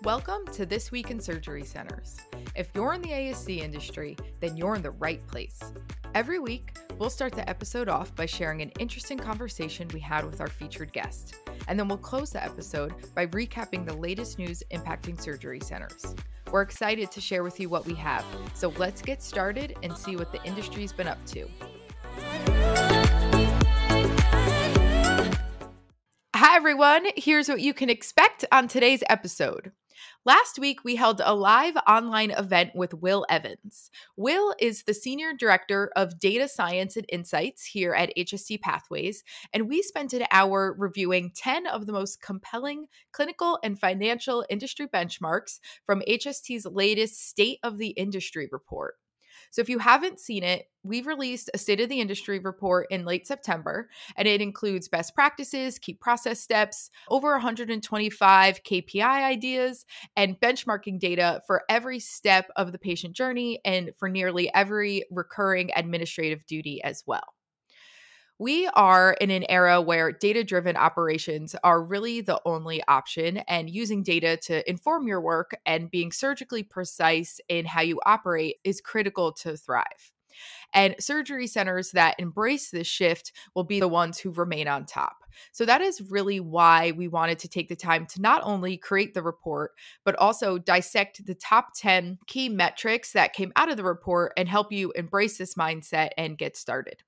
Welcome to This Week in Surgery Centers. If you're in the ASC industry, then you're in the right place. Every week, we'll start the episode off by sharing an interesting conversation we had with our featured guest. And then we'll close the episode by recapping the latest news impacting surgery centers. We're excited to share with you what we have, so let's get started and see what the industry's been up to. Hi, everyone. Here's what you can expect on today's episode. Last week, we held a live online event with Will Evans. Will is the Senior Director of Data Science and Insights here at HST Pathways, and we spent an hour reviewing 10 of the most compelling clinical and financial industry benchmarks from HST's latest State of the Industry report. So if you haven't seen it, we've released a state of the industry report in late September, and it includes best practices, key process steps, over 125 KPI ideas, and benchmarking data for every step of the patient journey and for nearly every recurring administrative duty as well. We are in an era where data driven operations are really the only option, and using data to inform your work and being surgically precise in how you operate is critical to thrive. And surgery centers that embrace this shift will be the ones who remain on top. So, that is really why we wanted to take the time to not only create the report, but also dissect the top 10 key metrics that came out of the report and help you embrace this mindset and get started.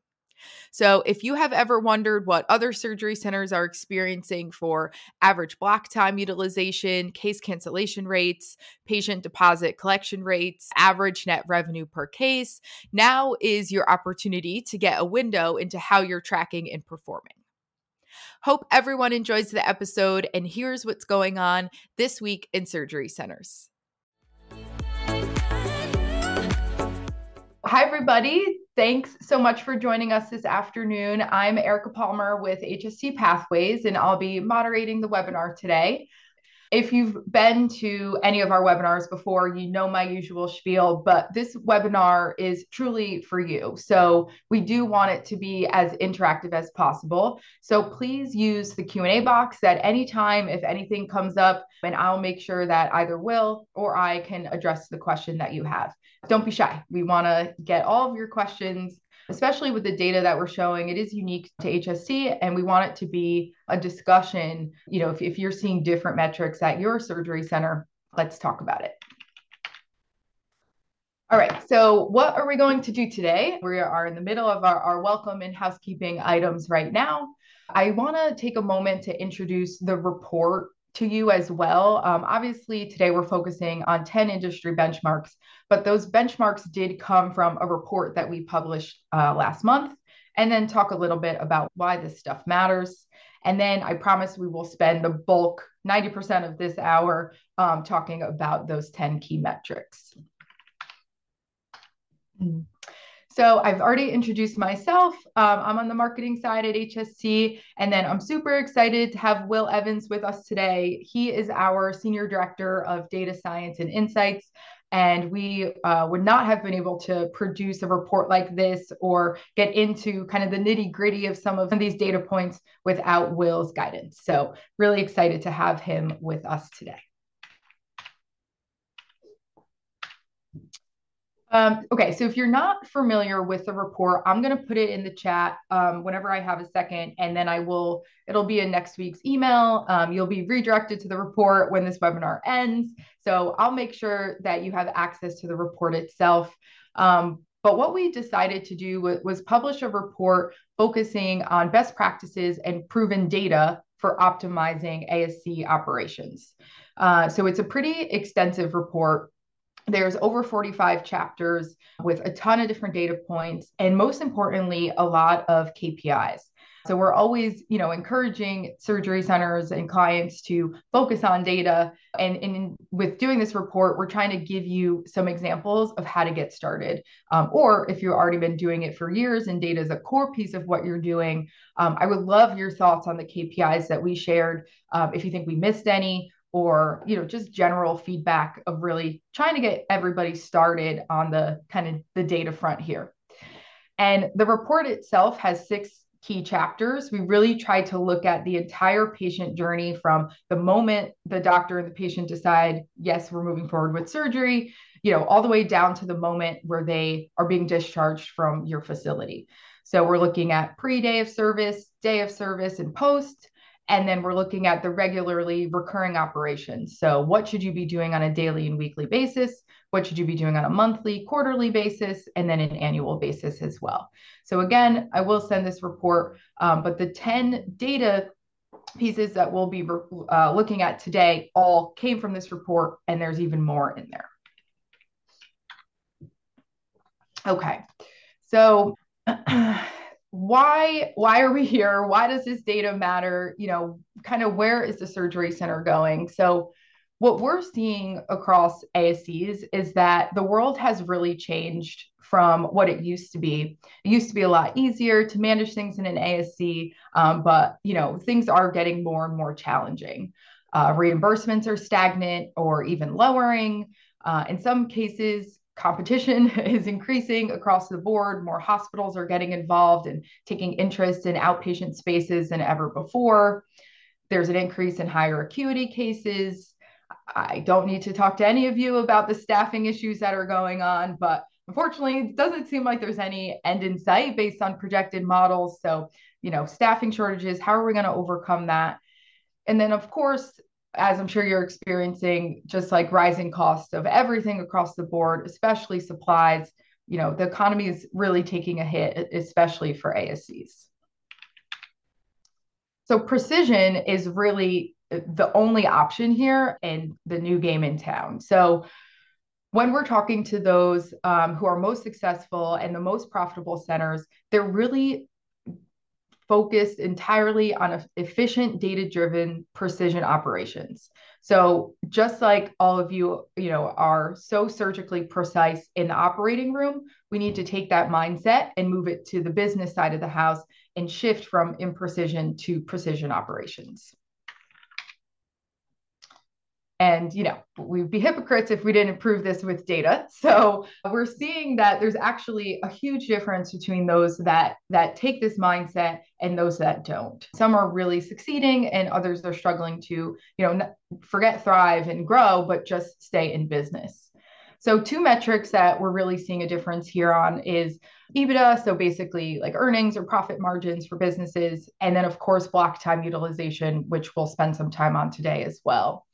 So, if you have ever wondered what other surgery centers are experiencing for average block time utilization, case cancellation rates, patient deposit collection rates, average net revenue per case, now is your opportunity to get a window into how you're tracking and performing. Hope everyone enjoys the episode and here's what's going on this week in surgery centers. Hi, everybody. Thanks so much for joining us this afternoon. I'm Erica Palmer with HST Pathways, and I'll be moderating the webinar today. If you've been to any of our webinars before, you know my usual spiel, but this webinar is truly for you. So we do want it to be as interactive as possible. So please use the Q&A box at any time if anything comes up, and I'll make sure that either Will or I can address the question that you have. Don't be shy. We want to get all of your questions especially with the data that we're showing, it is unique to HST and we want it to be a discussion. You know, if, if you're seeing different metrics at your surgery center, let's talk about it. All right, so what are we going to do today? We are in the middle of our, our welcome and housekeeping items right now. I want to take a moment to introduce the report to you as well. Um, obviously, today we're focusing on 10 industry benchmarks, but those benchmarks did come from a report that we published uh, last month, and then talk a little bit about why this stuff matters. And then I promise we will spend the bulk, 90% of this hour, um, talking about those 10 key metrics. Mm-hmm. So I've already introduced myself. Um, I'm on the marketing side at HST, and then I'm super excited to have Will Evans with us today. He is our Senior Director of Data Science and Insights. And we uh, would not have been able to produce a report like this or get into kind of the nitty gritty of some of these data points without Will's guidance. So, really excited to have him with us today. Um, okay, so if you're not familiar with the report, I'm going to put it in the chat um, whenever I have a second, and then I will, it'll be in next week's email. Um, you'll be redirected to the report when this webinar ends. So I'll make sure that you have access to the report itself. Um, but what we decided to do was, was publish a report focusing on best practices and proven data for optimizing ASC operations. Uh, so it's a pretty extensive report there's over 45 chapters with a ton of different data points, and most importantly, a lot of KPIs. So we're always, you know, encouraging surgery centers and clients to focus on data. And, and with doing this report, we're trying to give you some examples of how to get started. Um, or if you've already been doing it for years and data is a core piece of what you're doing, um, I would love your thoughts on the KPIs that we shared. Um, if you think we missed any, or you know just general feedback of really trying to get everybody started on the kind of the data front here and the report itself has six key chapters. We really tried to look at the entire patient journey from the moment the doctor and the patient decide, yes, we're moving forward with surgery, you know, all the way down to the moment where they are being discharged from your facility. So we're looking at pre day of service, day of service, and post. And then we're looking at the regularly recurring operations. So, what should you be doing on a daily and weekly basis? What should you be doing on a monthly, quarterly basis, and then an annual basis as well? So, again, I will send this report, um, but the 10 data pieces that we'll be uh, looking at today all came from this report, and there's even more in there. Okay, so why why are we here? Why does this data matter? You know, kind of where is the surgery center going? So what we're seeing across ASCs is that the world has really changed from what it used to be. It used to be a lot easier to manage things in an ASC, um, but you know things are getting more and more challenging. Uh, reimbursements are stagnant or even lowering. Uh, in some cases, competition is increasing across the board. More hospitals are getting involved and taking interest in outpatient spaces than ever before. There's an increase in higher acuity cases. I don't need to talk to any of you about the staffing issues that are going on, but unfortunately, it doesn't seem like there's any end in sight based on projected models. So, you know, staffing shortages, how are we going to overcome that? And then, of course, as I'm sure you're experiencing, just like rising costs of everything across the board, especially supplies. You know, the economy is really taking a hit, especially for ASCs. So, precision is really the only option here and the new game in town. So, when we're talking to those um, who are most successful and the most profitable centers, they're really focused entirely on efficient data driven precision operations. So just like all of you you know are so surgically precise in the operating room we need to take that mindset and move it to the business side of the house and shift from imprecision to precision operations and, you know, we'd be hypocrites if we didn't prove this with data. So we're seeing that there's actually a huge difference between those that that take this mindset and those that don't. Some are really succeeding and others are struggling to, you know, forget thrive and grow, but just stay in business. So two metrics that we're really seeing a difference here on is EBITDA, so basically like earnings or profit margins for businesses, and then of course block time utilization, which we'll spend some time on today as well.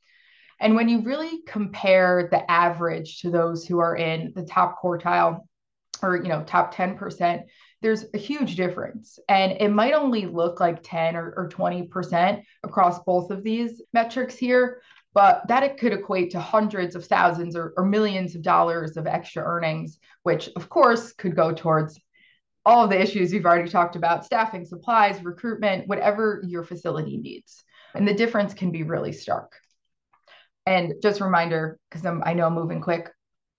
And when you really compare the average to those who are in the top quartile or, you know, top 10%, there's a huge difference. And it might only look like 10 or, or 20% across both of these metrics here, but that it could equate to hundreds of thousands or, or millions of dollars of extra earnings, which of course could go towards all of the issues we've already talked about staffing, supplies, recruitment, whatever your facility needs. And the difference can be really stark. And just a reminder, because I know I'm moving quick,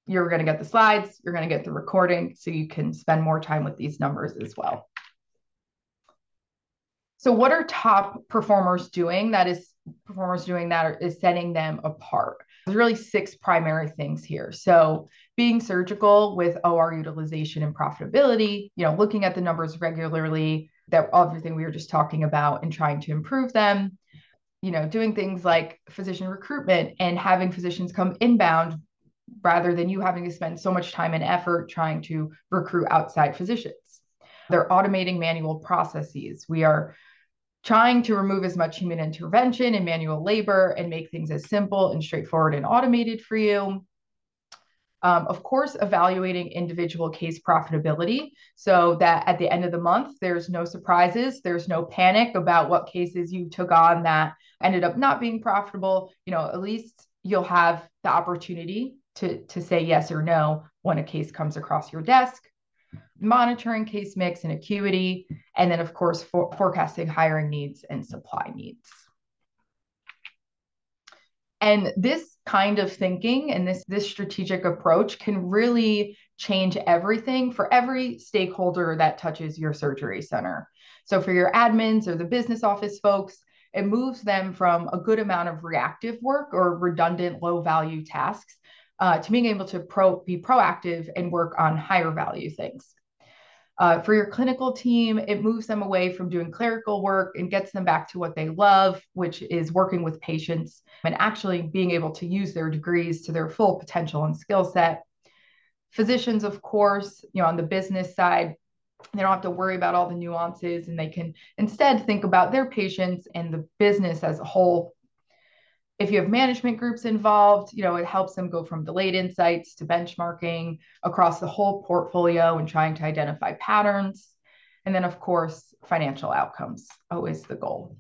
you're going to get the slides, you're going to get the recording, so you can spend more time with these numbers as well. So, what are top performers doing? That is, performers doing that is setting them apart. There's really six primary things here. So, being surgical with OR utilization and profitability, you know, looking at the numbers regularly, that everything we were just talking about, and trying to improve them you know, doing things like physician recruitment and having physicians come inbound rather than you having to spend so much time and effort trying to recruit outside physicians. They're automating manual processes. We are trying to remove as much human intervention and manual labor and make things as simple and straightforward and automated for you. Um, of course, evaluating individual case profitability so that at the end of the month, there's no surprises, there's no panic about what cases you took on that ended up not being profitable. You know, at least you'll have the opportunity to, to say yes or no when a case comes across your desk. Monitoring case mix and acuity, and then, of course, for, forecasting hiring needs and supply needs. And this kind of thinking and this this strategic approach can really change everything for every stakeholder that touches your surgery center. So for your admins or the business office folks, it moves them from a good amount of reactive work or redundant low value tasks uh, to being able to pro- be proactive and work on higher value things. Uh, for your clinical team, it moves them away from doing clerical work and gets them back to what they love, which is working with patients and actually being able to use their degrees to their full potential and skill set. Physicians, of course, you know, on the business side, they don't have to worry about all the nuances and they can instead think about their patients and the business as a whole if you have management groups involved, you know, it helps them go from delayed insights to benchmarking across the whole portfolio and trying to identify patterns. And then, of course, financial outcomes, always the goal.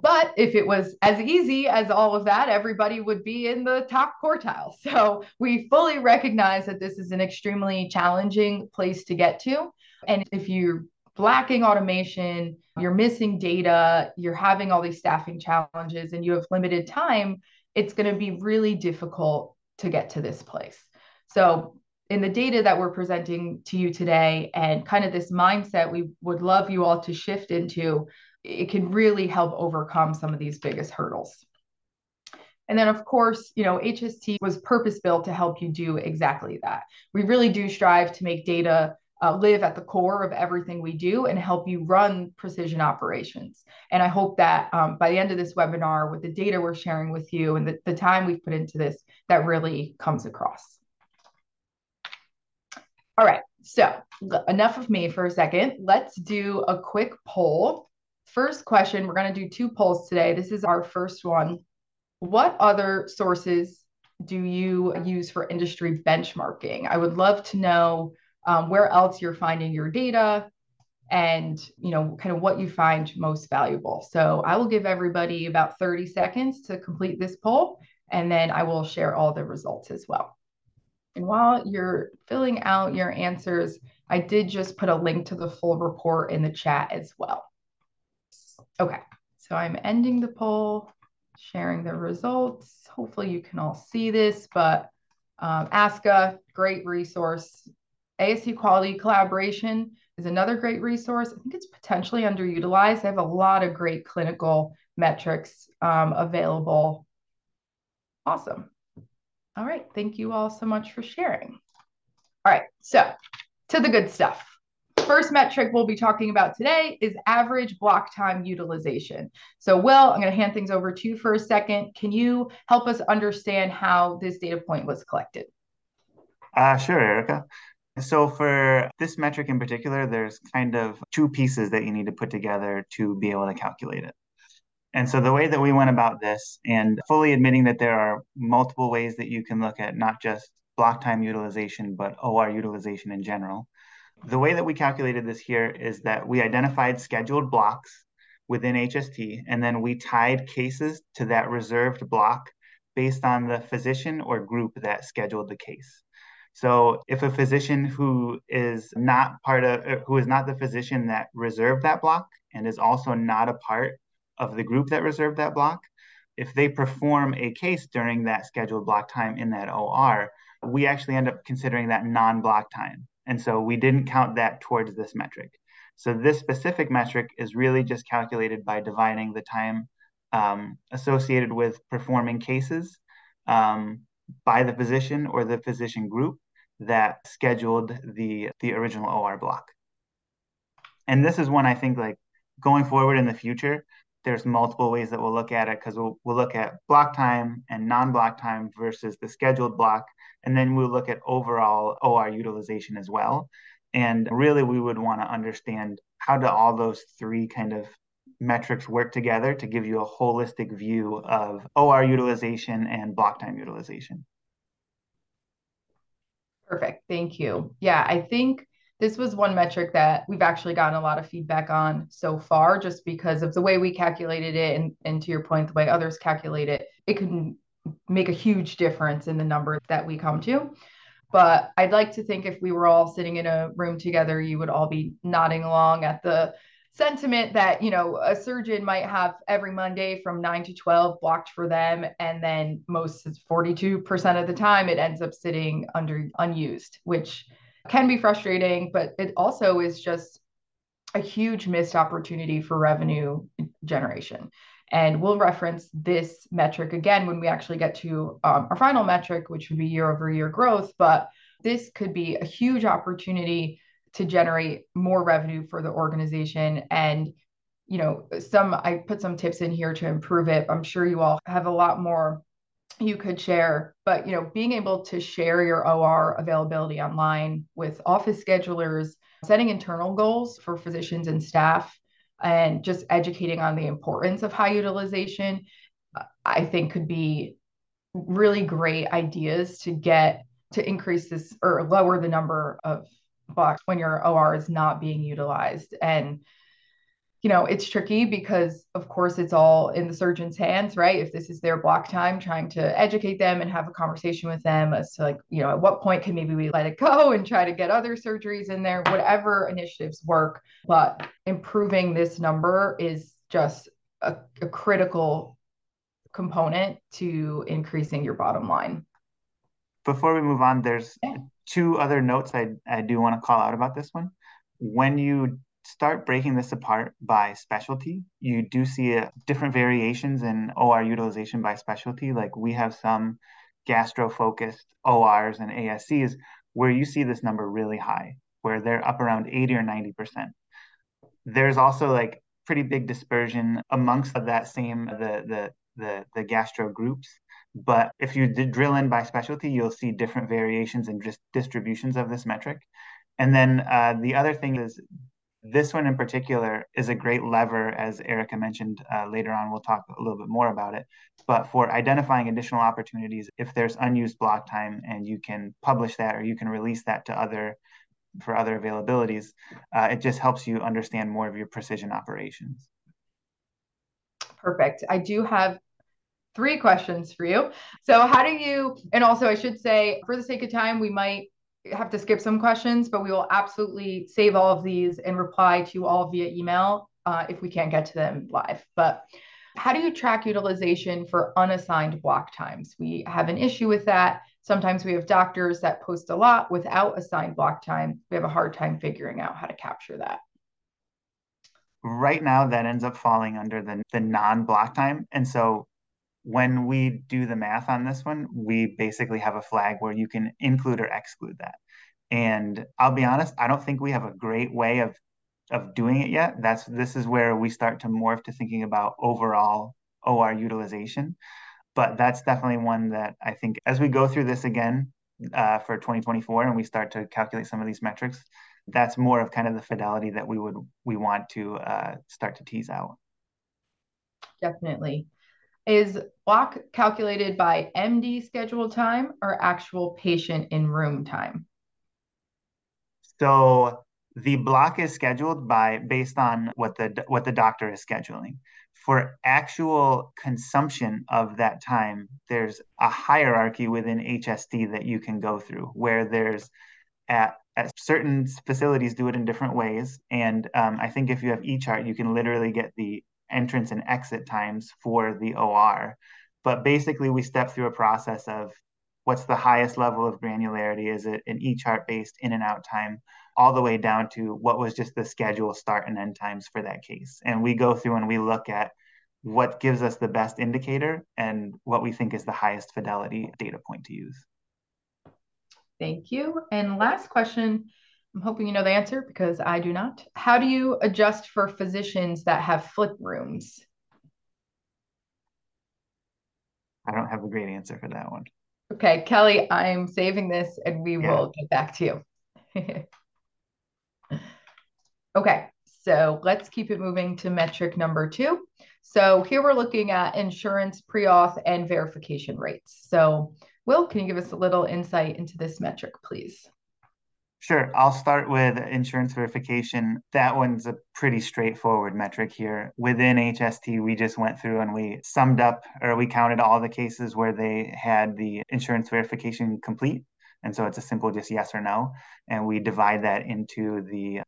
But if it was as easy as all of that, everybody would be in the top quartile. So we fully recognize that this is an extremely challenging place to get to. And if you're lacking automation, you're missing data, you're having all these staffing challenges, and you have limited time, it's going to be really difficult to get to this place. So, in the data that we're presenting to you today, and kind of this mindset we would love you all to shift into, it can really help overcome some of these biggest hurdles. And then, of course, you know, HST was purpose built to help you do exactly that. We really do strive to make data uh, live at the core of everything we do and help you run precision operations. And I hope that um, by the end of this webinar, with the data we're sharing with you and the, the time we've put into this, that really comes across. All right, so enough of me for a second. Let's do a quick poll. First question, we're going to do two polls today. This is our first one. What other sources do you use for industry benchmarking? I would love to know um, where else you're finding your data and you know kind of what you find most valuable. So i will give everybody about 30 seconds to complete this poll and then i will share all the results as well. And while you're filling out your answers i did just put a link to the full report in the chat as well. Okay so i'm ending the poll sharing the results. Hopefully you can all see this but um, ASCA, great resource. ASC Quality Collaboration is another great resource. I think it's potentially underutilized. They have a lot of great clinical metrics um, available. Awesome. All right. Thank you all so much for sharing. All right. So, to the good stuff. First metric we'll be talking about today is average block time utilization. So, Will, I'm going to hand things over to you for a second. Can you help us understand how this data point was collected? Uh, sure, Erica. So for this metric in particular, there's kind of two pieces that you need to put together to be able to calculate it. And so the way that we went about this, and fully admitting that there are multiple ways that you can look at not just block time utilization, but OR utilization in general. The way that we calculated this here is that we identified scheduled blocks within HST, and then we tied cases to that reserved block based on the physician or group that scheduled the case. So if a physician who is not part of, uh, who is not the physician that reserved that block and is also not a part of the group that reserved that block, if they perform a case during that scheduled block time in that OR, we actually end up considering that non-block time. And so we didn't count that towards this metric. So this specific metric is really just calculated by dividing the time um, associated with performing cases um, by the physician or the physician group that scheduled the the original OR block. And this is one I think like going forward in the future, there's multiple ways that we'll look at it because we'll, we'll look at block time and non-block time versus the scheduled block. And then we'll look at overall OR utilization as well. And really we would want to understand how do all those three kind of metrics work together to give you a holistic view of OR utilization and block time utilization. Perfect. Thank you. Yeah, I think this was one metric that we've actually gotten a lot of feedback on so far, just because of the way we calculated it. And, and to your point, the way others calculate it, it can make a huge difference in the number that we come to. But I'd like to think if we were all sitting in a room together, you would all be nodding along at the sentiment that you know a surgeon might have every monday from 9 to 12 blocked for them and then most 42% of the time it ends up sitting under unused which can be frustrating but it also is just a huge missed opportunity for revenue generation. And we'll reference this metric again when we actually get to um, our final metric which would be year over year growth but this could be a huge opportunity to generate more revenue for the organization. And you know some i put some tips in here to improve it. I'm sure you all have a lot more you could share but you know being able to share your or availability online with office schedulers setting internal goals for physicians and staff and just educating on the importance of high utilization i think could be really great ideas to get to increase this or lower the number of blocks when your or is not being utilized and you know, it's tricky because, of course, it's all in the surgeon's hands, right? If this is their block time, trying to educate them and have a conversation with them as to, like, you know, at what point can maybe we let it go and try to get other surgeries in there, whatever initiatives work. But improving this number is just a, a critical component to increasing your bottom line. Before we move on, there's yeah. Two other notes I, I do want to call out about this one. When you start breaking this apart by specialty, you do see a, different variations in OR utilization by specialty. Like we have some gastro focused ORs and ASCs where you see this number really high, where they're up around 80 or 90%. There's also like pretty big dispersion amongst that same the the the, the gastro groups. But if you drill in by specialty, you'll see different variations and just distributions of this metric. And then uh, the other thing is this one in particular is a great lever, as Erica mentioned uh, later on. We'll talk a little bit more about it. But for identifying additional opportunities, if there's unused block time and you can publish that or you can release that to other for other availabilities, uh, it just helps you understand more of your precision operations. Perfect. I do have three questions for you. So, how do you, and also I should say, for the sake of time, we might have to skip some questions, but we will absolutely save all of these and reply to you all via email uh, if we can't get to them live. But how do you track utilization for unassigned block times? We have an issue with that. Sometimes we have doctors that post a lot without assigned block time. We have a hard time figuring out how to capture that. Right now, that ends up falling under the, the non block time. And so when we do the math on this one, we basically have a flag where you can include or exclude that. And I'll be honest, I don't think we have a great way of of doing it yet. That's this is where we start to morph to thinking about overall OR utilization. But that's definitely one that I think as we go through this again uh, for 2024 and we start to calculate some of these metrics, that's more of kind of the fidelity that we would we want to uh, start to tease out. Definitely. Is block calculated by MD schedule time or actual patient in room time? So the block is scheduled by based on what the what the doctor is scheduling. For actual consumption of that time, there's a hierarchy within HST that you can go through where there's at, at certain facilities do it in different ways. And um, I think if you have eChart, you can literally get the entrance and exit times for the OR. But basically, we step through a process of what's the highest level of granularity? Is it an E chart based in and out time, all the way down to what was just the schedule start and end times for that case? And we go through and we look at what gives us the best indicator and what we think is the highest fidelity data point to use. Thank you. And last question I'm hoping you know the answer because I do not. How do you adjust for physicians that have flip rooms? I don't have a great answer for that one. Okay, Kelly, I'm saving this and we yeah. will get back to you. okay, so let's keep it moving to metric number two. So here we're looking at insurance pre-auth and verification rates. So Will, can you give us a little insight into this metric, please? Sure. I'll start with insurance verification. That one's a pretty straightforward metric here. Within HST, we just went through and we summed up or we counted all the cases where they had the insurance verification complete. And so it's a simple just yes or no. And we divide that into the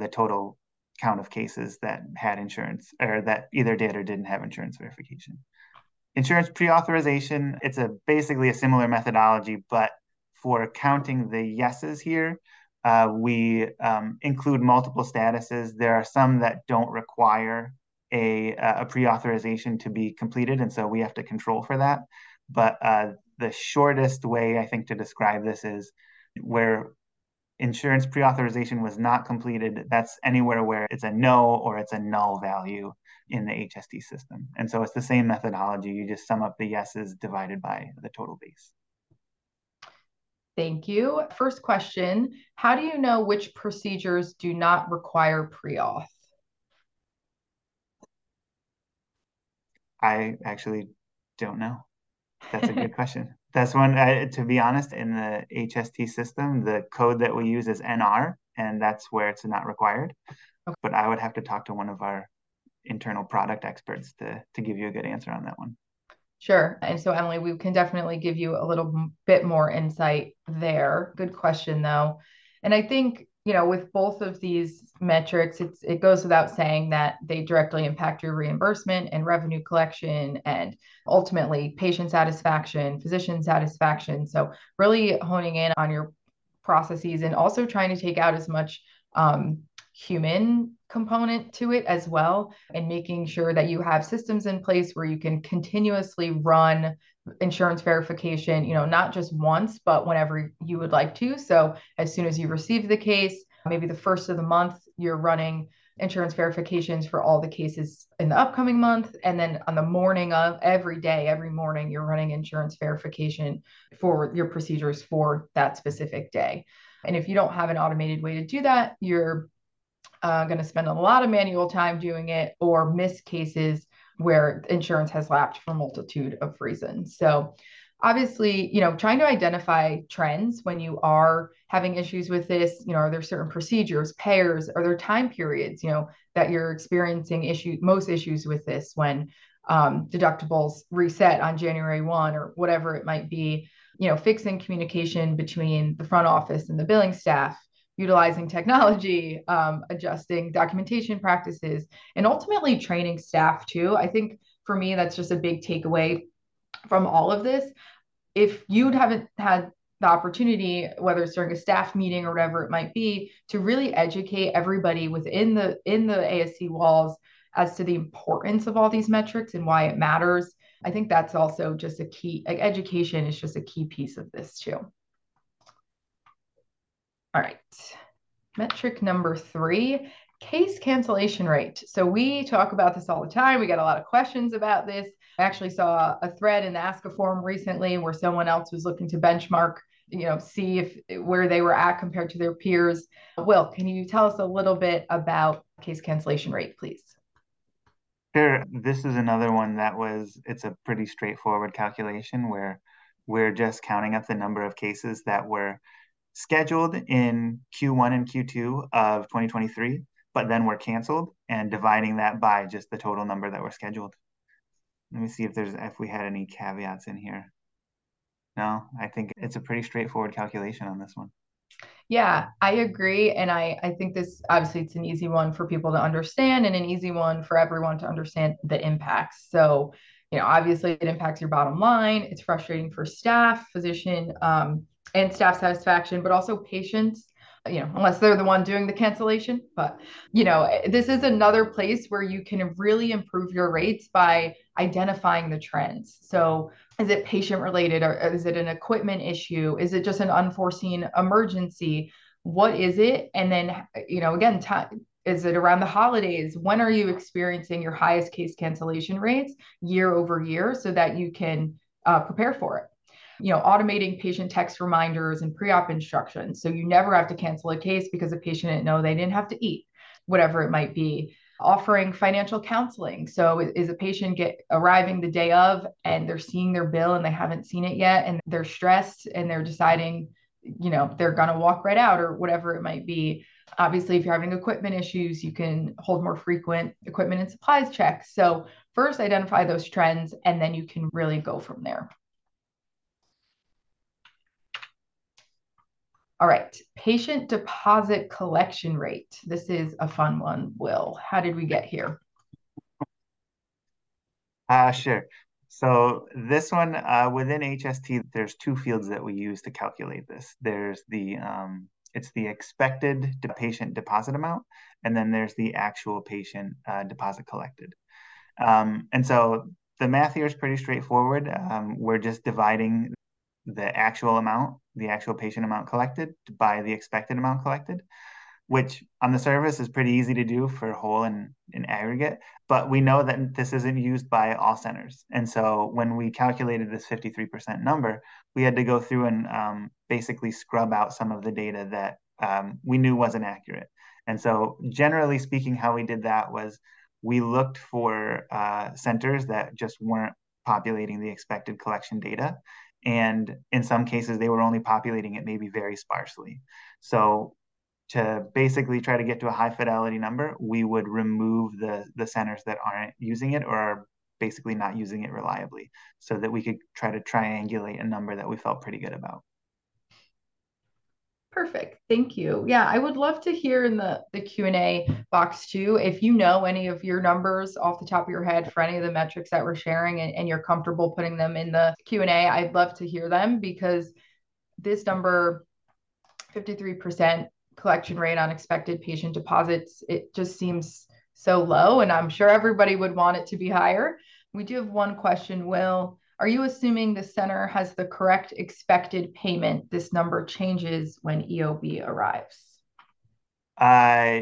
the total count of cases that had insurance or that either did or didn't have insurance verification. Insurance pre-authorization, it's a basically a similar methodology, but for counting the yeses here, uh, we um, include multiple statuses. There are some that don't require a, a pre-authorization to be completed, and so we have to control for that. But uh, the shortest way I think to describe this is where insurance pre-authorization was not completed, that's anywhere where it's a no or it's a null value in the HST system. And so it's the same methodology. You just sum up the yeses divided by the total base. Thank you. First question How do you know which procedures do not require pre auth? I actually don't know. That's a good question. That's one, uh, to be honest, in the HST system, the code that we use is NR, and that's where it's not required. Okay. But I would have to talk to one of our internal product experts to, to give you a good answer on that one. Sure. And so, Emily, we can definitely give you a little bit more insight there. Good question, though. And I think, you know, with both of these metrics, it's it goes without saying that they directly impact your reimbursement and revenue collection and ultimately patient satisfaction, physician satisfaction. So really honing in on your processes and also trying to take out as much um, human component to it as well and making sure that you have systems in place where you can continuously run insurance verification you know not just once but whenever you would like to. So as soon as you receive the case maybe the first of the month you're running insurance verifications for all the cases in the upcoming month. And then on the morning of every day every morning you're running insurance verification for your procedures for that specific day. And if you don't have an automated way to do that you're uh, going to spend a lot of manual time doing it or miss cases where insurance has lapsed for multitude of reasons. So obviously, you know, trying to identify trends when you are having issues with this, you know, are there certain procedures, payers, are there time periods, you know, that you're experiencing issue most issues with this when um, deductibles reset on January 1 or whatever it might be, you know, fixing communication between the front office and the billing staff utilizing technology, um, adjusting documentation practices, and ultimately training staff too. I think for me, that's just a big takeaway from all of this. If you haven't had the opportunity, whether it's during a staff meeting or whatever it might be, to really educate everybody within the in the ASC walls as to the importance of all these metrics and why it matters. I think that's also just a key. Like education is just a key piece of this too. All right. Metric number three, case cancellation rate. So we talk about this all the time. We got a lot of questions about this. I actually saw a thread in the ASCA Forum recently where someone else was looking to benchmark, you know, see if where they were at compared to their peers. Will, can you tell us a little bit about case cancellation rate, please? Sure. This is another one that was, it's a pretty straightforward calculation where we're just counting up the number of cases that were scheduled in Q1 and Q2 of 2023, but then were canceled and dividing that by just the total number that were scheduled. Let me see if there's if we had any caveats in here. No, I think it's a pretty straightforward calculation on this one. Yeah, I agree. And I, I think this obviously it's an easy one for people to understand and an easy one for everyone to understand the impacts. So, you know, obviously it impacts your bottom line. It's frustrating for staff, physician, um, and staff satisfaction, but also patients you know, unless they're the one doing the cancellation. But, you know, this is another place where you can really improve your rates by identifying the trends. So, is it patient related or is it an equipment issue? Is it just an unforeseen emergency? What is it? And then, you know, again, t- is it around the holidays? When are you experiencing your highest case cancellation rates year over year so that you can uh, prepare for it? You know, automating patient text reminders and pre-op instructions. So you never have to cancel a case because a patient didn't know they didn't have to eat, whatever it might be. Offering financial counseling. So is a patient get arriving the day of and they're seeing their bill and they haven't seen it yet and they're stressed and they're deciding, you know, they're gonna walk right out or whatever it might be. Obviously, if you're having equipment issues, you can hold more frequent equipment and supplies checks. So first identify those trends and then you can really go from there. All right, patient deposit collection rate. This is a fun one, Will. How did we get here? Uh, sure. So this one uh, within HST, there's two fields that we use to calculate this. There's the um, it's the expected patient deposit amount, and then there's the actual patient uh, deposit collected. Um, and so the math here is pretty straightforward. Um, we're just dividing the actual amount, the actual patient amount collected by the expected amount collected, which on the surface is pretty easy to do for whole and in aggregate. But we know that this isn't used by all centers. And so when we calculated this 53% number, we had to go through and um, basically scrub out some of the data that um, we knew wasn't accurate. And so, generally speaking, how we did that was we looked for uh, centers that just weren't populating the expected collection data. And in some cases, they were only populating it maybe very sparsely. So to basically try to get to a high fidelity number, we would remove the, the centers that aren't using it or are basically not using it reliably so that we could try to triangulate a number that we felt pretty good about. Perfect. Thank you. Yeah, I would love to hear in the the Q&A box too if you know any of your numbers off the top of your head for any of the metrics that we're sharing and, and you're comfortable putting them in the Q&A, I'd love to hear them because this number 53% collection rate on expected patient deposits, it just seems so low and I'm sure everybody would want it to be higher. We do have one question, Will. Are you assuming the center has the correct expected payment? This number changes when EOB arrives. Uh,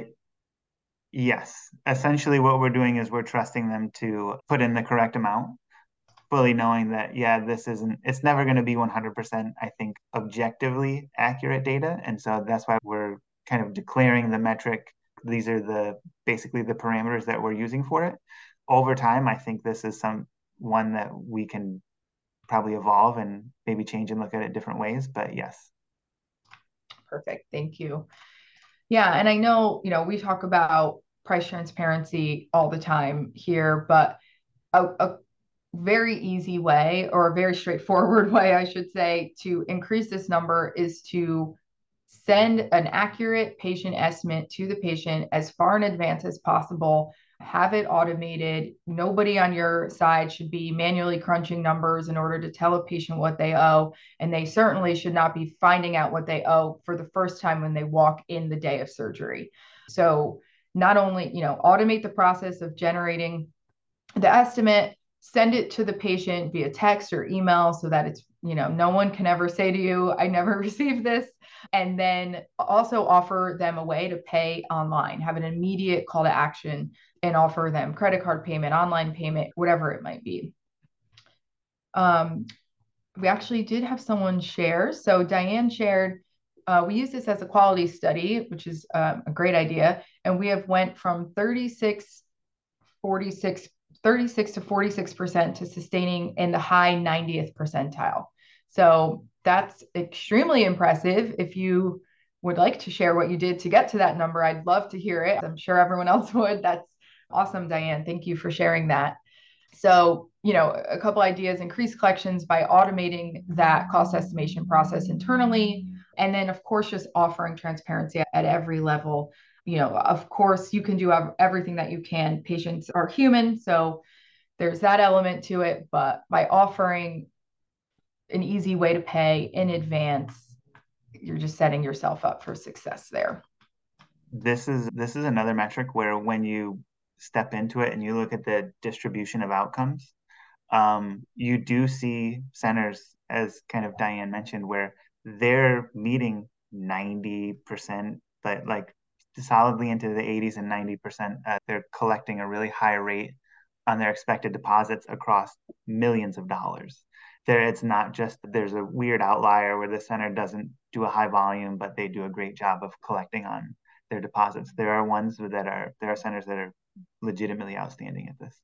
yes. Essentially, what we're doing is we're trusting them to put in the correct amount, fully knowing that, yeah, this isn't, it's never going to be 100%, I think, objectively accurate data. And so that's why we're kind of declaring the metric. These are the basically the parameters that we're using for it. Over time, I think this is some one that we can probably evolve and maybe change and look at it different ways. But yes. Perfect. Thank you. Yeah. And I know, you know, we talk about price transparency all the time here, but a, a very easy way or a very straightforward way, I should say, to increase this number is to send an accurate patient estimate to the patient as far in advance as possible have it automated. Nobody on your side should be manually crunching numbers in order to tell a patient what they owe. And they certainly should not be finding out what they owe for the first time when they walk in the day of surgery. So, not only, you know, automate the process of generating the estimate, send it to the patient via text or email so that it's, you know, no one can ever say to you, I never received this. And then also offer them a way to pay online, have an immediate call to action and offer them credit card payment, online payment, whatever it might be. Um, we actually did have someone share. So Diane shared, uh, we use this as a quality study, which is um, a great idea. And we have went from 36, 46, 36 to 46% to sustaining in the high 90th percentile. So that's extremely impressive. If you would like to share what you did to get to that number, I'd love to hear it. I'm sure everyone else would. That's Awesome, Diane. Thank you for sharing that. So, you know, a couple ideas increase collections by automating that cost estimation process internally. And then, of course, just offering transparency at every level. You know, of course, you can do everything that you can. Patients are human. So there's that element to it. But by offering an easy way to pay in advance, you're just setting yourself up for success there. This is this is another metric where when you step into it and you look at the distribution of outcomes, um, you do see centers, as kind of Diane mentioned, where they're meeting 90%, but like solidly into the 80s and 90%. Uh, they're collecting a really high rate on their expected deposits across millions of dollars. There, it's not just that there's a weird outlier where the center doesn't do a high volume, but they do a great job of collecting on their deposits. There are ones that are there are centers that are legitimately outstanding at this.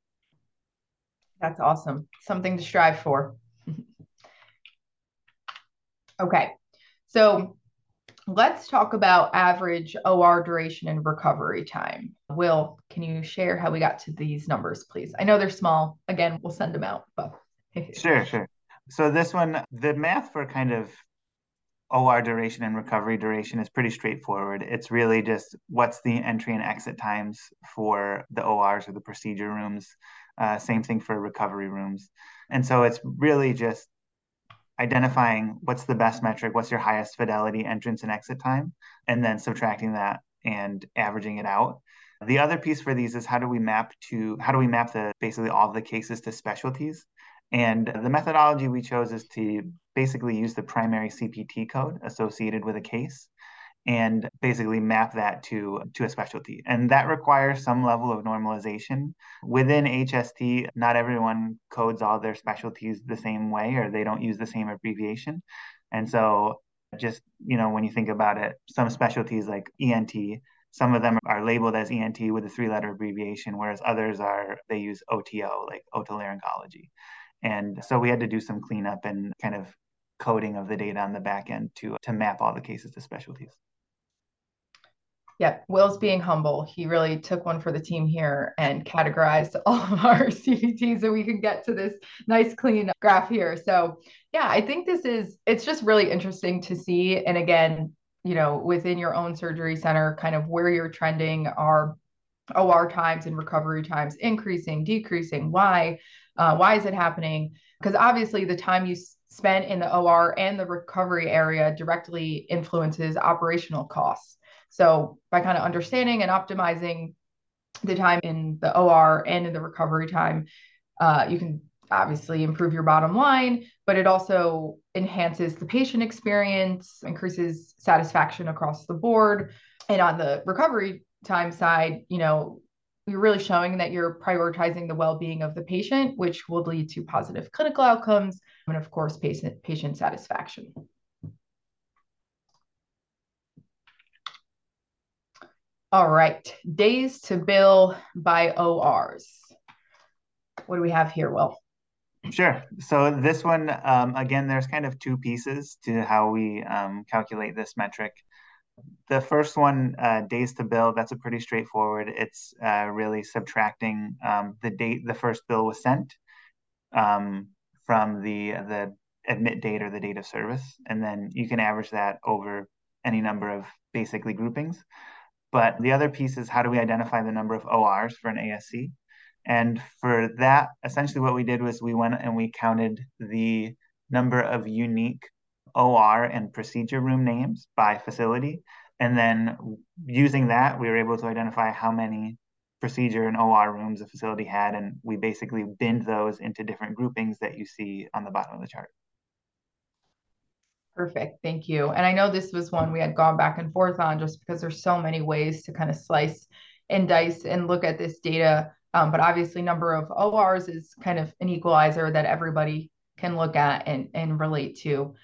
That's awesome. Something to strive for. okay. So let's talk about average OR duration and recovery time. Will, can you share how we got to these numbers, please? I know they're small. Again, we'll send them out, but sure, sure. So this one, the math for kind of OR duration and recovery duration is pretty straightforward. It's really just what's the entry and exit times for the ORs or the procedure rooms. Uh, same thing for recovery rooms. And so it's really just identifying what's the best metric, what's your highest fidelity entrance and exit time, and then subtracting that and averaging it out. The other piece for these is how do we map to how do we map the basically all the cases to specialties? And the methodology we chose is to basically use the primary CPT code associated with a case and basically map that to, to a specialty. And that requires some level of normalization. Within HST, not everyone codes all their specialties the same way or they don't use the same abbreviation. And so just, you know, when you think about it, some specialties like ENT, some of them are labeled as ENT with a three letter abbreviation, whereas others are, they use OTO, like otolaryngology. And so we had to do some cleanup and kind of coding of the data on the back end to, to map all the cases to specialties. Yeah, Will's being humble. He really took one for the team here and categorized all of our CPTs so we can get to this nice clean graph here. So, yeah, I think this is it's just really interesting to see and again, you know, within your own surgery center kind of where you're trending are OR times and recovery times increasing, decreasing, why uh, why is it happening? Because obviously the time you spent in the OR and the recovery area directly influences operational costs. So by kind of understanding and optimizing the time in the OR and in the recovery time, uh, you can obviously improve your bottom line, but it also enhances the patient experience, increases satisfaction across the board. And on the recovery time side, you know, you're really showing that you're prioritizing the well-being of the patient, which will lead to positive clinical outcomes and of course patient patient satisfaction. All right, days to bill by ORs. What do we have here, Will? Sure. So this one, um, again, there's kind of two pieces to how we um, calculate this metric. The first one, uh, days to bill, that's a pretty straightforward. It's uh, really subtracting um, the date the first bill was sent um, from the the admit date or the date of service, and then you can average that over any number of basically groupings. But the other piece is how do we identify the number of ORs for an ASC? And for that, essentially what we did was we went and we counted the number of unique OR and procedure room names by facility. And then using that, we were able to identify how many procedure and OR rooms a facility had. And we basically binned those into different groupings that you see on the bottom of the chart. Perfect. Thank you. And I know this was one we had gone back and forth on just because there's so many ways to kind of slice and dice and look at this data. Um, but obviously, number of ORs is kind of an equalizer that everybody can look at and, and relate to.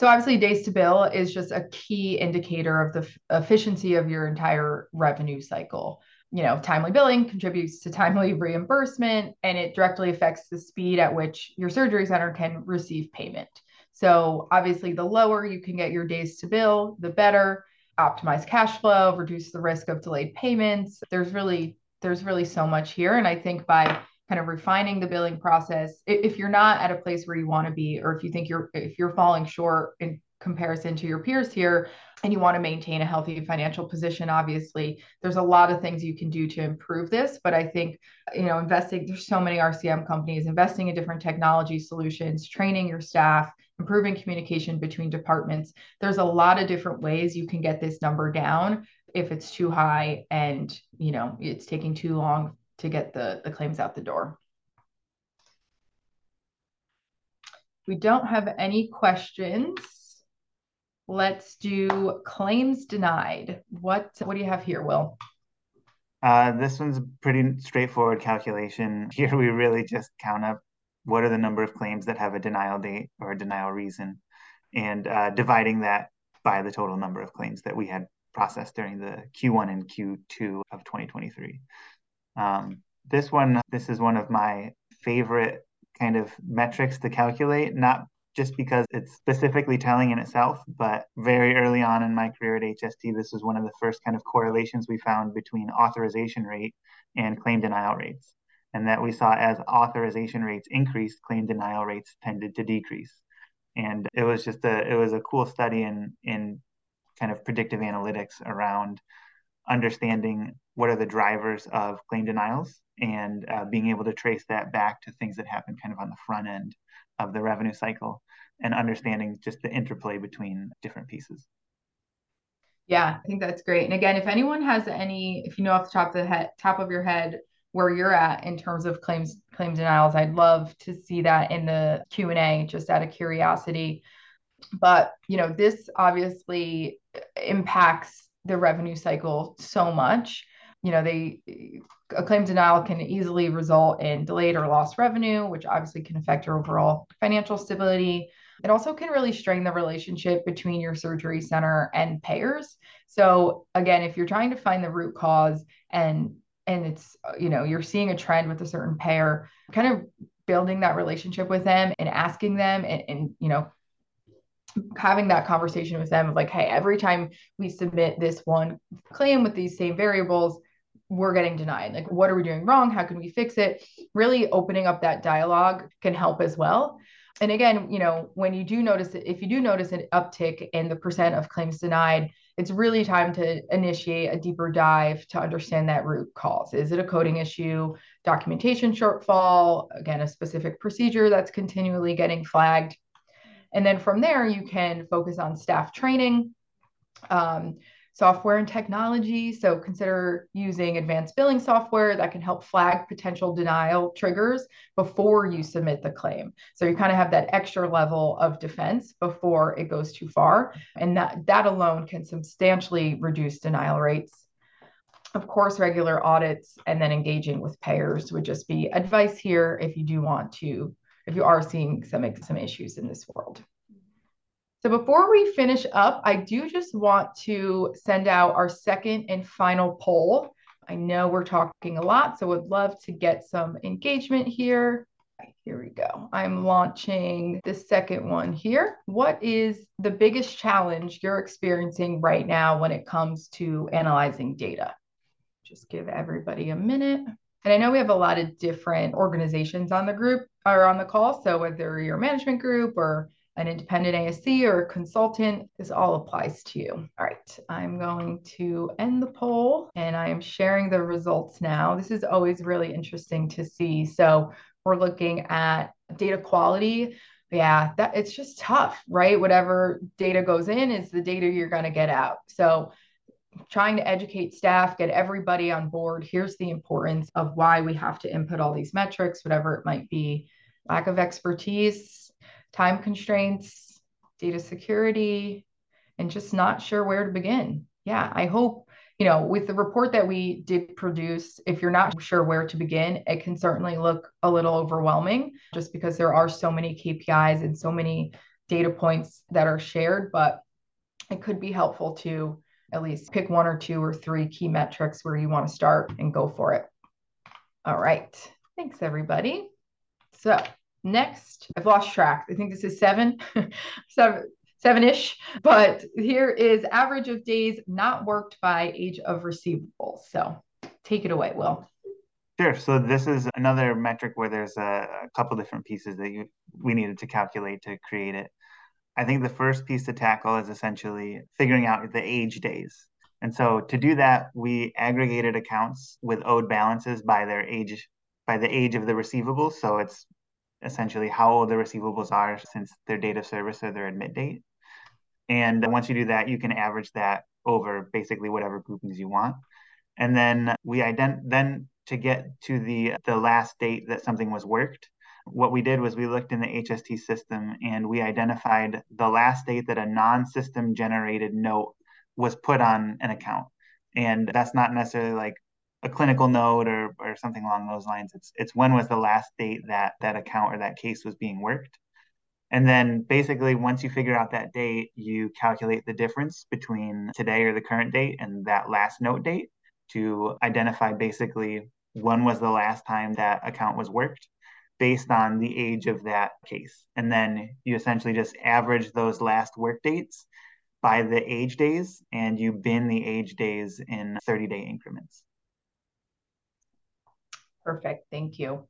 So obviously, days to bill is just a key indicator of the f- efficiency of your entire revenue cycle. You know, timely billing contributes to timely reimbursement, and it directly affects the speed at which your surgery center can receive payment. So obviously, the lower you can get your days to bill, the better. Optimize cash flow, reduce the risk of delayed payments. There's really there's really so much here, and I think by kind of refining the billing process, if you're not at a place where you want to be, or if you think you're if you're falling short in comparison to your peers here, and you want to maintain a healthy financial position obviously there's a lot of things you can do to improve this but i think you know investing there's so many rcm companies investing in different technology solutions training your staff improving communication between departments. There's a lot of different ways you can get this number down if it's too high and you know it's taking too long to get the, the claims out the door. We don't have any questions. Let's do claims denied. What what do you have here, Will? Uh, this one's a pretty straightforward calculation. Here we really just count up what are the number of claims that have a denial date or a denial reason, and uh, dividing that by the total number of claims that we had processed during the Q1 and Q2 of 2023. Um, this one, this is one of my favorite kind of metrics to calculate, not just because it's specifically telling in itself, but very early on in my career at HST, this was one of the first kind of correlations we found between authorization rate and claim denial rates and that we saw as authorization rates increased, claim denial rates tended to decrease. And it was just a it was a cool study in in kind of predictive analytics around understanding what are the drivers of claim denials and uh, being able to trace that back to things that happen kind of on the front end of the revenue cycle and understanding just the interplay between different pieces. Yeah, I think that's great. And again, if anyone has any, if you know off the top of the head, top of your head, where you're at in terms of claims claims denials. I'd love to see that in the Q&A just out of curiosity. But, you know, this obviously impacts the revenue cycle so much. You know, they a claim denial can easily result in delayed or lost revenue, which obviously can affect your overall financial stability. It also can really strain the relationship between your surgery center and payers. So again, if you're trying to find the root cause and and it's you know you're seeing a trend with a certain payer, kind of building that relationship with them and asking them and, and you know having that conversation with them of like hey every time we submit this one claim with these same variables we're getting denied like what are we doing wrong how can we fix it really opening up that dialogue can help as well and again, you know, when you do notice it, if you do notice an uptick in the percent of claims denied, it's really time to initiate a deeper dive to understand that root cause. Is it a coding issue, documentation shortfall, again, a specific procedure that's continually getting flagged? And then from there, you can focus on staff training. Um, software and technology. So consider using advanced billing software that can help flag potential denial triggers before you submit the claim. So you kind of have that extra level of defense before it goes too far. And that, that alone can substantially reduce denial rates. Of course, regular audits and then engaging with payers would just be advice here if you do want to, if you are seeing some, some issues in this world. So before we finish up, I do just want to send out our second and final poll. I know we're talking a lot, so would love to get some engagement here. Here we go. I'm launching the second one here. What is the biggest challenge you're experiencing right now when it comes to analyzing data? Just give everybody a minute. And I know we have a lot of different organizations on the group or on the call. So whether you're a management group or an independent ASC or a consultant, this all applies to you. All right, I'm going to end the poll and I am sharing the results now. This is always really interesting to see. So we're looking at data quality. Yeah, that it's just tough, right? Whatever data goes in is the data you're going to get out. So trying to educate staff, get everybody on board. Here's the importance of why we have to input all these metrics, whatever it might be. Lack of expertise, time constraints, data security, and just not sure where to begin. Yeah, I hope, you know, with the report that we did produce, if you're not sure where to begin, it can certainly look a little overwhelming just because there are so many KPIs and so many data points that are shared, but it could be helpful to at least pick one or two or three key metrics where you want to start and go for it. All right. Thanks, everybody. So Next, I've lost track. I think this is seven, seven, seven-ish. But here is average of days not worked by age of receivables. So take it away, Will. Sure. So this is another metric where there's a, a couple different pieces that you we needed to calculate to create it. I think the first piece to tackle is essentially figuring out the age days. And so to do that, we aggregated accounts with owed balances by their age, by the age of the receivables. So it's essentially how old the receivables are since their date of service or their admit date. And once you do that, you can average that over basically whatever groupings you want. And then we ident then to get to the the last date that something was worked, what we did was we looked in the HST system and we identified the last date that a non-system generated note was put on an account. And that's not necessarily like a clinical note or, or something along those lines. It's it's when was the last date that that account or that case was being worked. And then basically once you figure out that date, you calculate the difference between today or the current date and that last note date to identify basically when was the last time that account was worked based on the age of that case. And then you essentially just average those last work dates by the age days and you bin the age days in 30 day increments. Perfect. Thank you.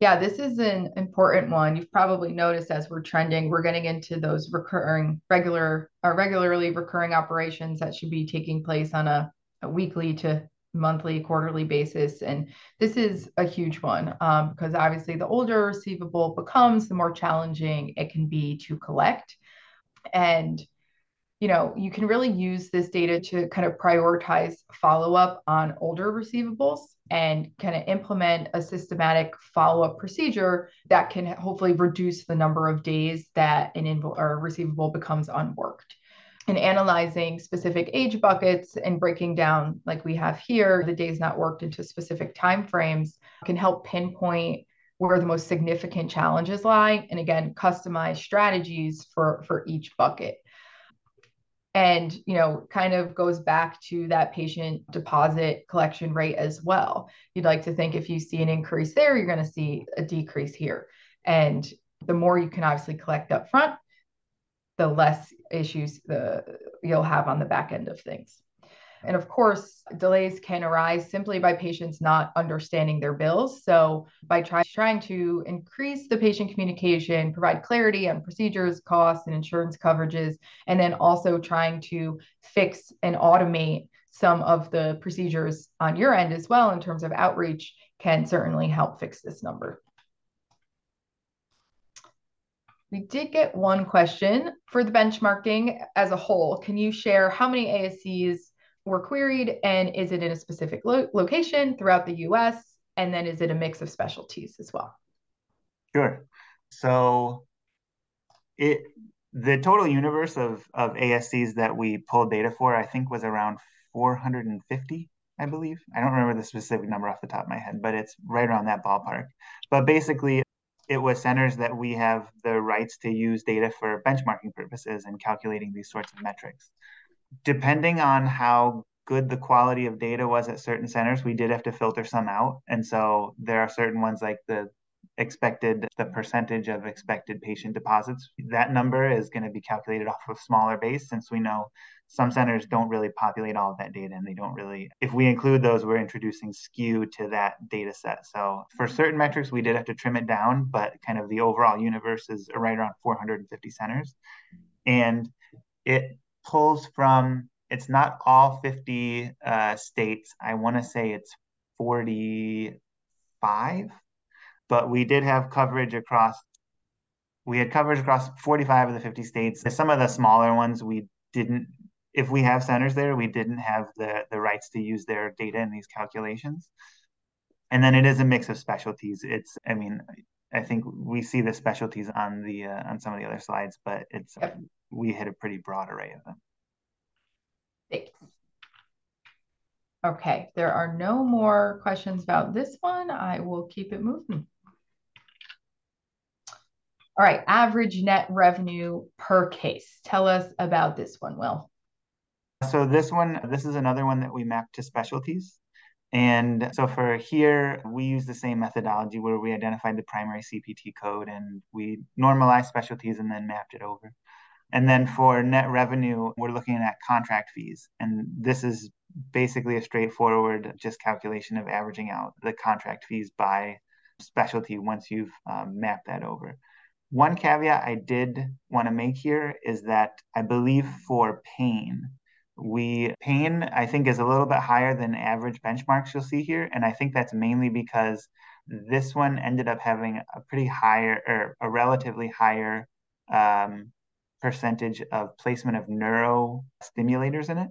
Yeah, this is an important one. You've probably noticed as we're trending, we're getting into those recurring, regular, or regularly recurring operations that should be taking place on a, a weekly to monthly, quarterly basis. And this is a huge one um, because obviously the older receivable becomes, the more challenging it can be to collect. And you know, you can really use this data to kind of prioritize follow up on older receivables and kind of implement a systematic follow up procedure that can hopefully reduce the number of days that an invo- or receivable becomes unworked. And analyzing specific age buckets and breaking down, like we have here, the days not worked into specific timeframes can help pinpoint where the most significant challenges lie and again customize strategies for for each bucket and you know kind of goes back to that patient deposit collection rate as well. You'd like to think if you see an increase there you're going to see a decrease here. And the more you can obviously collect up front the less issues the you'll have on the back end of things and of course, delays can arise simply by patients not understanding their bills. So, by try, trying to increase the patient communication, provide clarity on procedures, costs, and insurance coverages, and then also trying to fix and automate some of the procedures on your end as well in terms of outreach can certainly help fix this number. We did get one question for the benchmarking as a whole. Can you share how many ASCs were queried and is it in a specific lo- location throughout the US and then is it a mix of specialties as well? Sure. So it the total universe of of ASCs that we pulled data for I think was around 450 I believe. I don't remember the specific number off the top of my head but it's right around that ballpark. But basically it was centers that we have the rights to use data for benchmarking purposes and calculating these sorts of metrics depending on how good the quality of data was at certain centers, we did have to filter some out. And so there are certain ones like the expected, the percentage of expected patient deposits. That number is going to be calculated off of smaller base since we know some centers don't really populate all of that data and they don't really, if we include those, we're introducing skew to that data set. So for certain metrics, we did have to trim it down, but kind of the overall universe is right around 450 centers. And it pulls from it's not all 50 uh, states. I want to say it's 45, but we did have coverage across. We had coverage across 45 of the 50 states. Some of the smaller ones we didn't. If we have centers there, we didn't have the the rights to use their data in these calculations. And then it is a mix of specialties. It's, I mean, I think we see the specialties on the uh, on some of the other slides, but it's yep. We hit a pretty broad array of them. Thanks. Okay, there are no more questions about this one. I will keep it moving. All right, average net revenue per case. Tell us about this one, Will. So this one, this is another one that we mapped to specialties. And so for here, we use the same methodology where we identified the primary CPT code and we normalized specialties and then mapped it over. And then for net revenue, we're looking at contract fees. And this is basically a straightforward just calculation of averaging out the contract fees by specialty once you've um, mapped that over. One caveat I did want to make here is that I believe for pain, we pain I think is a little bit higher than average benchmarks you'll see here, and I think that's mainly because this one ended up having a pretty higher or a relatively higher um, percentage of placement of neuro stimulators in it.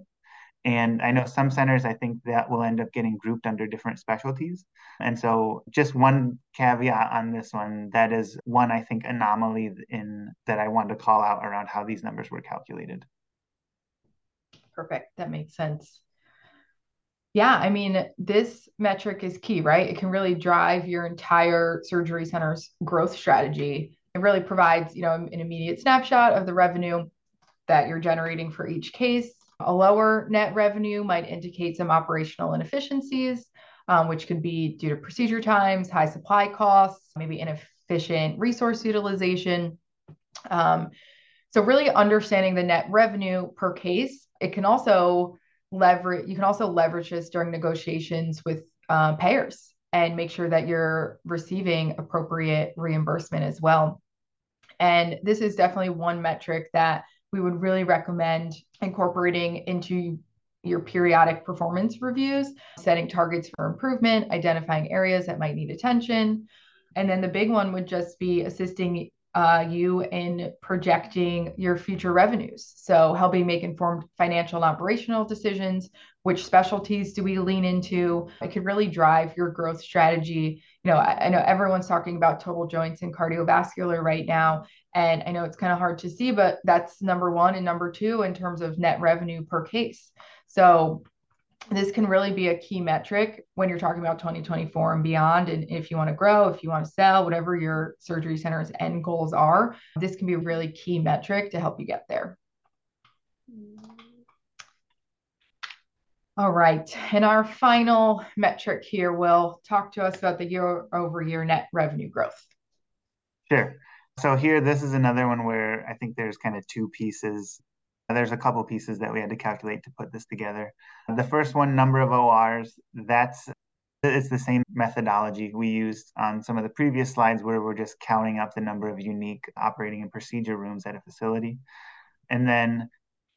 And I know some centers, I think that will end up getting grouped under different specialties. And so, just one caveat on this one that is one, I think, anomaly in that I wanted to call out around how these numbers were calculated. Perfect. That makes sense. Yeah, I mean, this metric is key, right? It can really drive your entire surgery center's growth strategy it really provides, you know, an immediate snapshot of the revenue that you're generating for each case. A lower net revenue might indicate some operational inefficiencies, um, which could be due to procedure times, high supply costs, maybe inefficient resource utilization. Um, so, really understanding the net revenue per case, it can also leverage. You can also leverage this during negotiations with uh, payers and make sure that you're receiving appropriate reimbursement as well. And this is definitely one metric that we would really recommend incorporating into your periodic performance reviews, setting targets for improvement, identifying areas that might need attention. And then the big one would just be assisting uh, you in projecting your future revenues. So, helping make informed financial and operational decisions. Which specialties do we lean into? It could really drive your growth strategy. You know, I, I know everyone's talking about total joints and cardiovascular right now. And I know it's kind of hard to see, but that's number one and number two in terms of net revenue per case. So, this can really be a key metric when you're talking about 2024 and beyond. And if you want to grow, if you want to sell, whatever your surgery center's end goals are, this can be a really key metric to help you get there. All right. And our final metric here will talk to us about the year over year net revenue growth. Sure. So here, this is another one where I think there's kind of two pieces there's a couple pieces that we had to calculate to put this together. The first one, number of ORs, that's it's the same methodology we used on some of the previous slides where we're just counting up the number of unique operating and procedure rooms at a facility. And then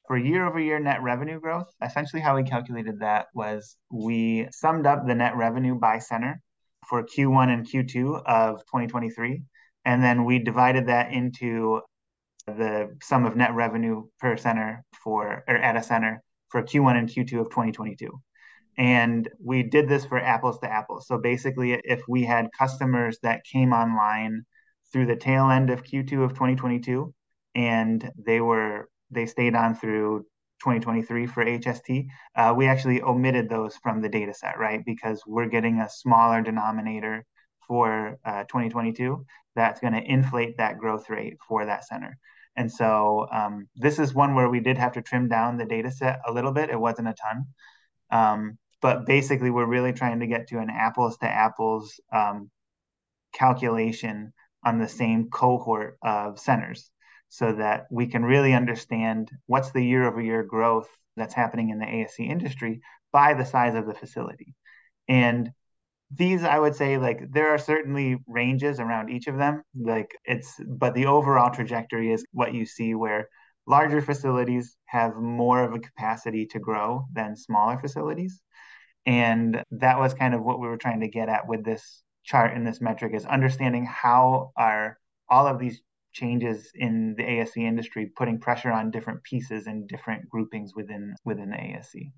for year over year net revenue growth, essentially how we calculated that was we summed up the net revenue by center for Q1 and Q2 of 2023. And then we divided that into the sum of net revenue per center for or at a center for Q1 and Q2 of 2022. And we did this for apples to apples. So basically, if we had customers that came online through the tail end of Q2 of 2022 and they were they stayed on through 2023 for HST, uh, we actually omitted those from the data set, right? Because we're getting a smaller denominator for uh, 2022 that's going to inflate that growth rate for that center. And so um, this is one where we did have to trim down the data set a little bit. It wasn't a ton. Um, but basically, we're really trying to get to an apples to apples um, calculation on the same cohort of centers so that we can really understand what's the year over year growth that's happening in the ASC industry by the size of the facility. And these i would say like there are certainly ranges around each of them. Like it's but the overall trajectory is what you see where larger facilities have more of a capacity to grow than smaller facilities. And that was kind of what we were trying to get at with this chart and this metric is understanding how are all of these changes in the ASC industry putting pressure on different pieces and different groupings within within the ASC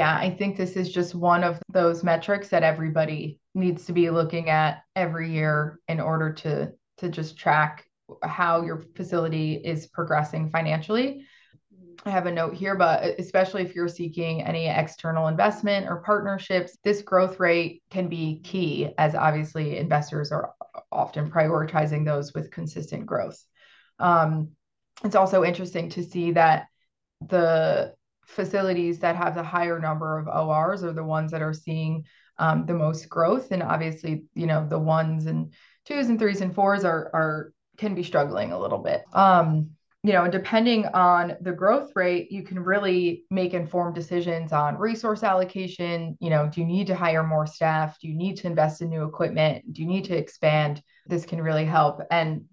yeah, I think this is just one of those metrics that everybody needs to be looking at every year in order to to just track how your facility is progressing financially. I have a note here, but especially if you're seeking any external investment or partnerships, this growth rate can be key as obviously investors are often prioritizing those with consistent growth. Um, it's also interesting to see that the facilities that have the higher number of ORs are the ones that are seeing um, the most growth. And obviously, you know, the ones and twos and threes and fours are are can be struggling a little bit. Um, you know, depending on the growth rate, you can really make informed decisions on resource allocation. You know, do you need to hire more staff? Do you need to invest in new equipment? Do you need to expand? This can really help. And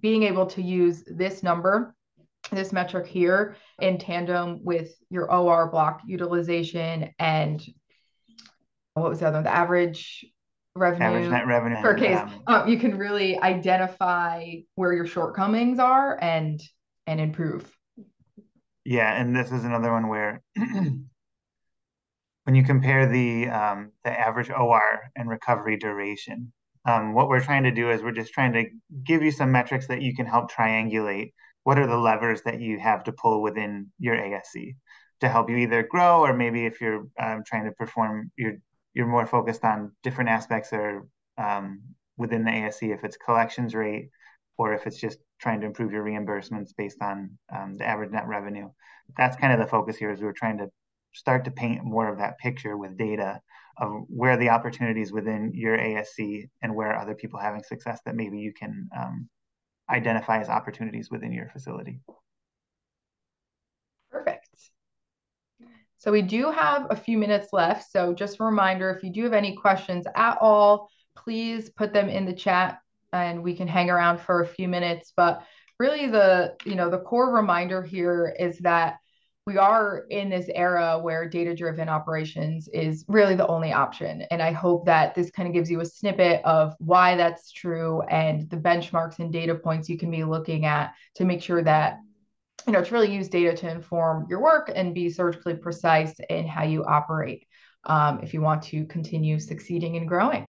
being able to use this number this metric here in tandem with your OR block utilization and what was the other one? The average revenue, average net revenue per case. Um, you can really identify where your shortcomings are and and improve. Yeah, and this is another one where when you compare the um, the average OR and recovery duration, um, what we're trying to do is we're just trying to give you some metrics that you can help triangulate what are the levers that you have to pull within your ASC to help you either grow or maybe if you're um, trying to perform you're you're more focused on different aspects or um, within the ASC if it's collections rate or if it's just trying to improve your reimbursements based on um, the average net revenue. That's kind of the focus here is we're trying to start to paint more of that picture with data of where the opportunities within your ASC and where other people having success that maybe you can um, identify as opportunities within your facility. Perfect. So we do have a few minutes left. So just a reminder, if you do have any questions at all, please put them in the chat and we can hang around for a few minutes. But really the, you know, the core reminder here is that we are in this era where data driven operations is really the only option. And I hope that this kind of gives you a snippet of why that's true and the benchmarks and data points you can be looking at to make sure that you know to really use data to inform your work and be surgically precise in how you operate um, if you want to continue succeeding and growing